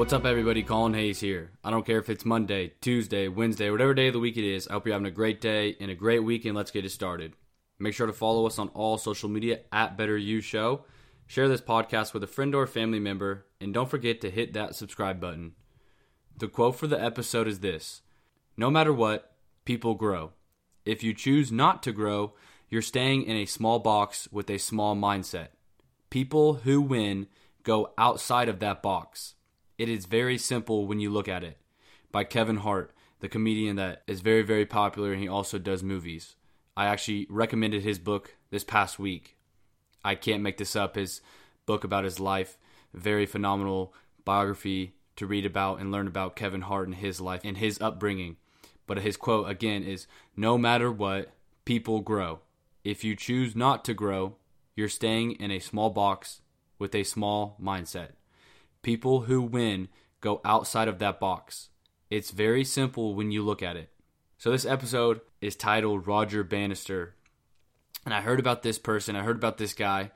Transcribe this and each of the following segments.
What's up, everybody? Colin Hayes here. I don't care if it's Monday, Tuesday, Wednesday, whatever day of the week it is. I hope you're having a great day and a great weekend. Let's get it started. Make sure to follow us on all social media at Better You Show. Share this podcast with a friend or family member, and don't forget to hit that subscribe button. The quote for the episode is this No matter what, people grow. If you choose not to grow, you're staying in a small box with a small mindset. People who win go outside of that box. It is very simple when you look at it. By Kevin Hart, the comedian that is very, very popular and he also does movies. I actually recommended his book this past week. I can't make this up. His book about his life, very phenomenal biography to read about and learn about Kevin Hart and his life and his upbringing. But his quote again is No matter what, people grow. If you choose not to grow, you're staying in a small box with a small mindset. People who win go outside of that box. It's very simple when you look at it. So, this episode is titled Roger Bannister. And I heard about this person, I heard about this guy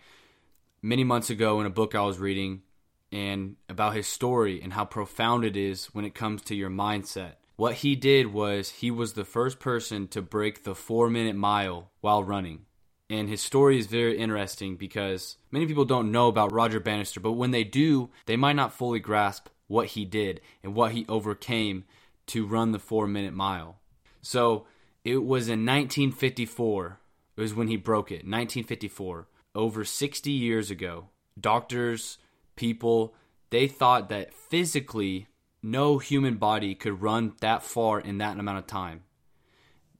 many months ago in a book I was reading and about his story and how profound it is when it comes to your mindset. What he did was he was the first person to break the four minute mile while running. And his story is very interesting because many people don't know about Roger Bannister, but when they do, they might not fully grasp what he did and what he overcame to run the four minute mile. So it was in 1954, it was when he broke it, 1954, over 60 years ago. Doctors, people, they thought that physically no human body could run that far in that amount of time.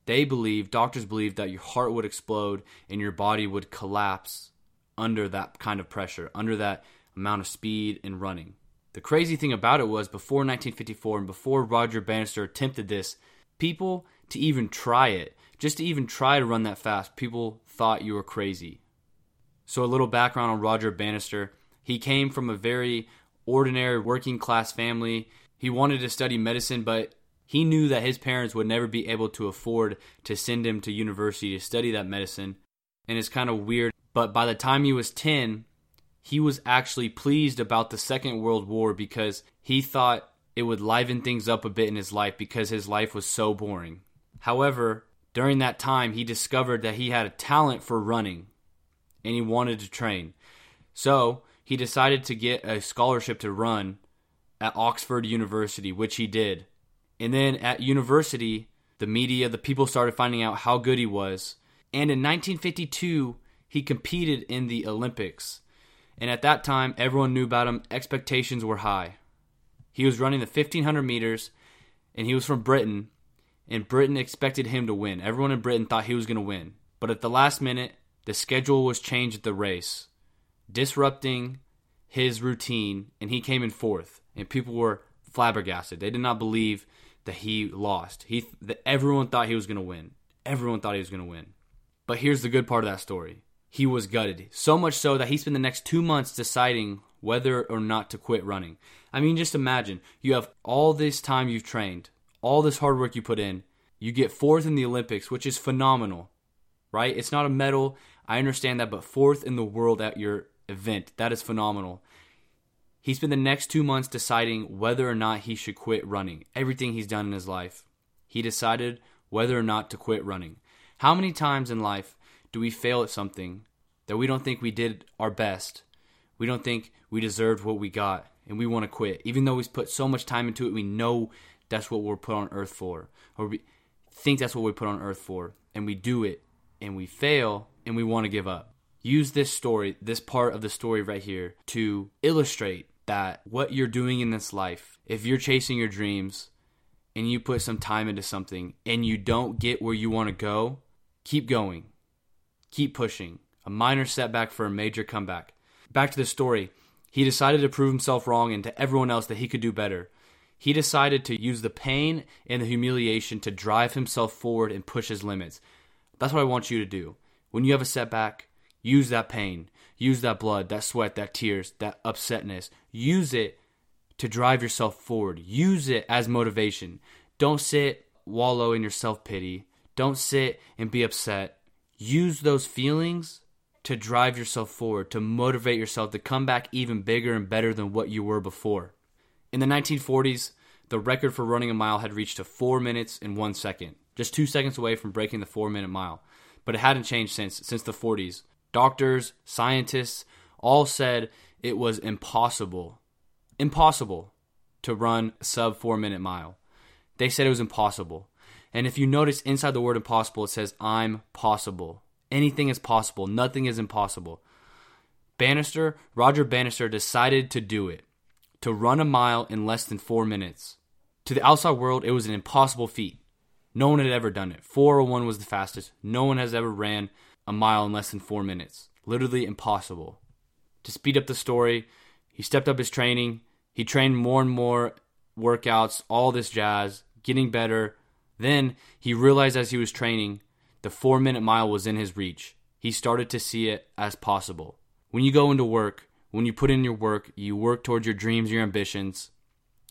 They believe, doctors believe, that your heart would explode and your body would collapse under that kind of pressure, under that amount of speed and running. The crazy thing about it was before 1954 and before Roger Bannister attempted this, people to even try it, just to even try to run that fast, people thought you were crazy. So, a little background on Roger Bannister. He came from a very ordinary working class family. He wanted to study medicine, but he knew that his parents would never be able to afford to send him to university to study that medicine. And it's kind of weird, but by the time he was 10, he was actually pleased about the Second World War because he thought it would liven things up a bit in his life because his life was so boring. However, during that time, he discovered that he had a talent for running and he wanted to train. So he decided to get a scholarship to run at Oxford University, which he did. And then at university, the media, the people started finding out how good he was. And in 1952, he competed in the Olympics. And at that time, everyone knew about him. Expectations were high. He was running the 1500 meters, and he was from Britain. And Britain expected him to win. Everyone in Britain thought he was going to win. But at the last minute, the schedule was changed at the race, disrupting his routine, and he came in fourth. And people were flabbergasted. They did not believe that he lost. He that everyone thought he was going to win. Everyone thought he was going to win. But here's the good part of that story. He was gutted. So much so that he spent the next 2 months deciding whether or not to quit running. I mean, just imagine you have all this time you've trained, all this hard work you put in. You get fourth in the Olympics, which is phenomenal, right? It's not a medal. I understand that, but fourth in the world at your event, that is phenomenal. He spent the next two months deciding whether or not he should quit running. Everything he's done in his life, he decided whether or not to quit running. How many times in life do we fail at something that we don't think we did our best? We don't think we deserved what we got, and we want to quit. Even though we've put so much time into it, we know that's what we're put on earth for, or we think that's what we put on earth for, and we do it, and we fail, and we want to give up. Use this story, this part of the story right here, to illustrate that what you're doing in this life, if you're chasing your dreams and you put some time into something and you don't get where you want to go, keep going. Keep pushing. A minor setback for a major comeback. Back to the story. He decided to prove himself wrong and to everyone else that he could do better. He decided to use the pain and the humiliation to drive himself forward and push his limits. That's what I want you to do. When you have a setback, use that pain. Use that blood, that sweat, that tears, that upsetness. Use it to drive yourself forward. Use it as motivation. Don't sit, wallow in your self pity. Don't sit and be upset. Use those feelings to drive yourself forward, to motivate yourself to come back even bigger and better than what you were before. In the 1940s, the record for running a mile had reached to 4 minutes and 1 second, just 2 seconds away from breaking the 4 minute mile. But it hadn't changed since since the 40s. Doctors, scientists all said it was impossible. Impossible to run a sub 4 minute mile. They said it was impossible. And if you notice inside the word impossible, it says, I'm possible. Anything is possible. Nothing is impossible. Bannister, Roger Bannister, decided to do it, to run a mile in less than four minutes. To the outside world, it was an impossible feat. No one had ever done it. 401 was the fastest. No one has ever ran a mile in less than four minutes. Literally impossible. To speed up the story, he stepped up his training. He trained more and more workouts, all this jazz, getting better, then he realized as he was training, the four minute mile was in his reach. He started to see it as possible. When you go into work, when you put in your work, you work towards your dreams, your ambitions,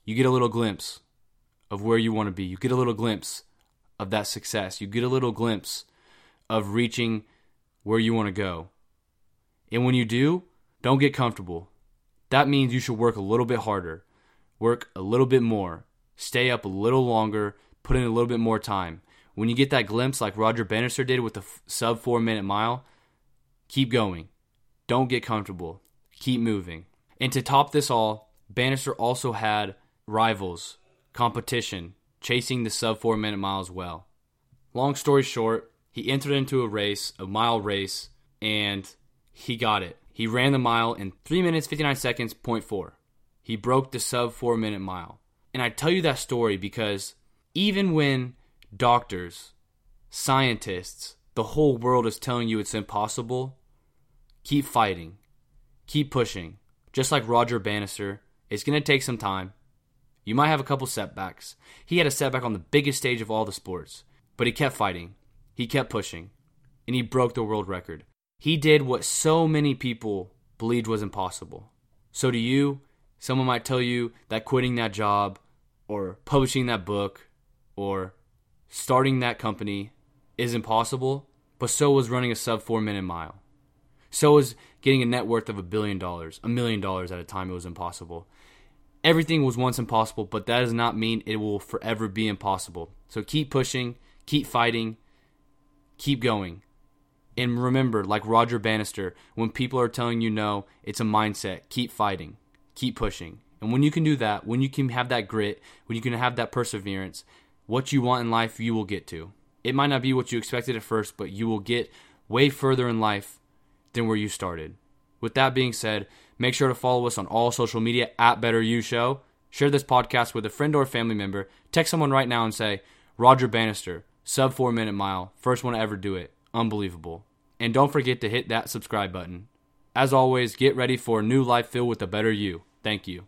you get a little glimpse of where you want to be. You get a little glimpse of that success. You get a little glimpse of reaching where you want to go. And when you do, don't get comfortable. That means you should work a little bit harder, work a little bit more, stay up a little longer, put in a little bit more time. When you get that glimpse, like Roger Bannister did with the sub four minute mile, keep going. Don't get comfortable. Keep moving. And to top this all, Bannister also had rivals, competition, chasing the sub four minute mile as well. Long story short, he entered into a race, a mile race, and he got it. He ran the mile in 3 minutes 59 seconds, point four. He broke the sub 4 minute mile. And I tell you that story because even when doctors, scientists, the whole world is telling you it's impossible, keep fighting, keep pushing. Just like Roger Bannister, it's going to take some time. You might have a couple setbacks. He had a setback on the biggest stage of all the sports, but he kept fighting, he kept pushing, and he broke the world record. He did what so many people believed was impossible. So, to you, someone might tell you that quitting that job or publishing that book or starting that company is impossible, but so was running a sub four minute mile. So was getting a net worth of a billion dollars, a million dollars at a time it was impossible. Everything was once impossible, but that does not mean it will forever be impossible. So keep pushing, keep fighting, keep going. And remember, like Roger Bannister, when people are telling you no, it's a mindset. Keep fighting, keep pushing. And when you can do that, when you can have that grit, when you can have that perseverance, what you want in life, you will get to. It might not be what you expected at first, but you will get way further in life than where you started. With that being said, make sure to follow us on all social media at Better You Show. Share this podcast with a friend or family member. Text someone right now and say, Roger Bannister, sub four minute mile, first one to ever do it. Unbelievable. And don't forget to hit that subscribe button. As always, get ready for a new life filled with a better you. Thank you.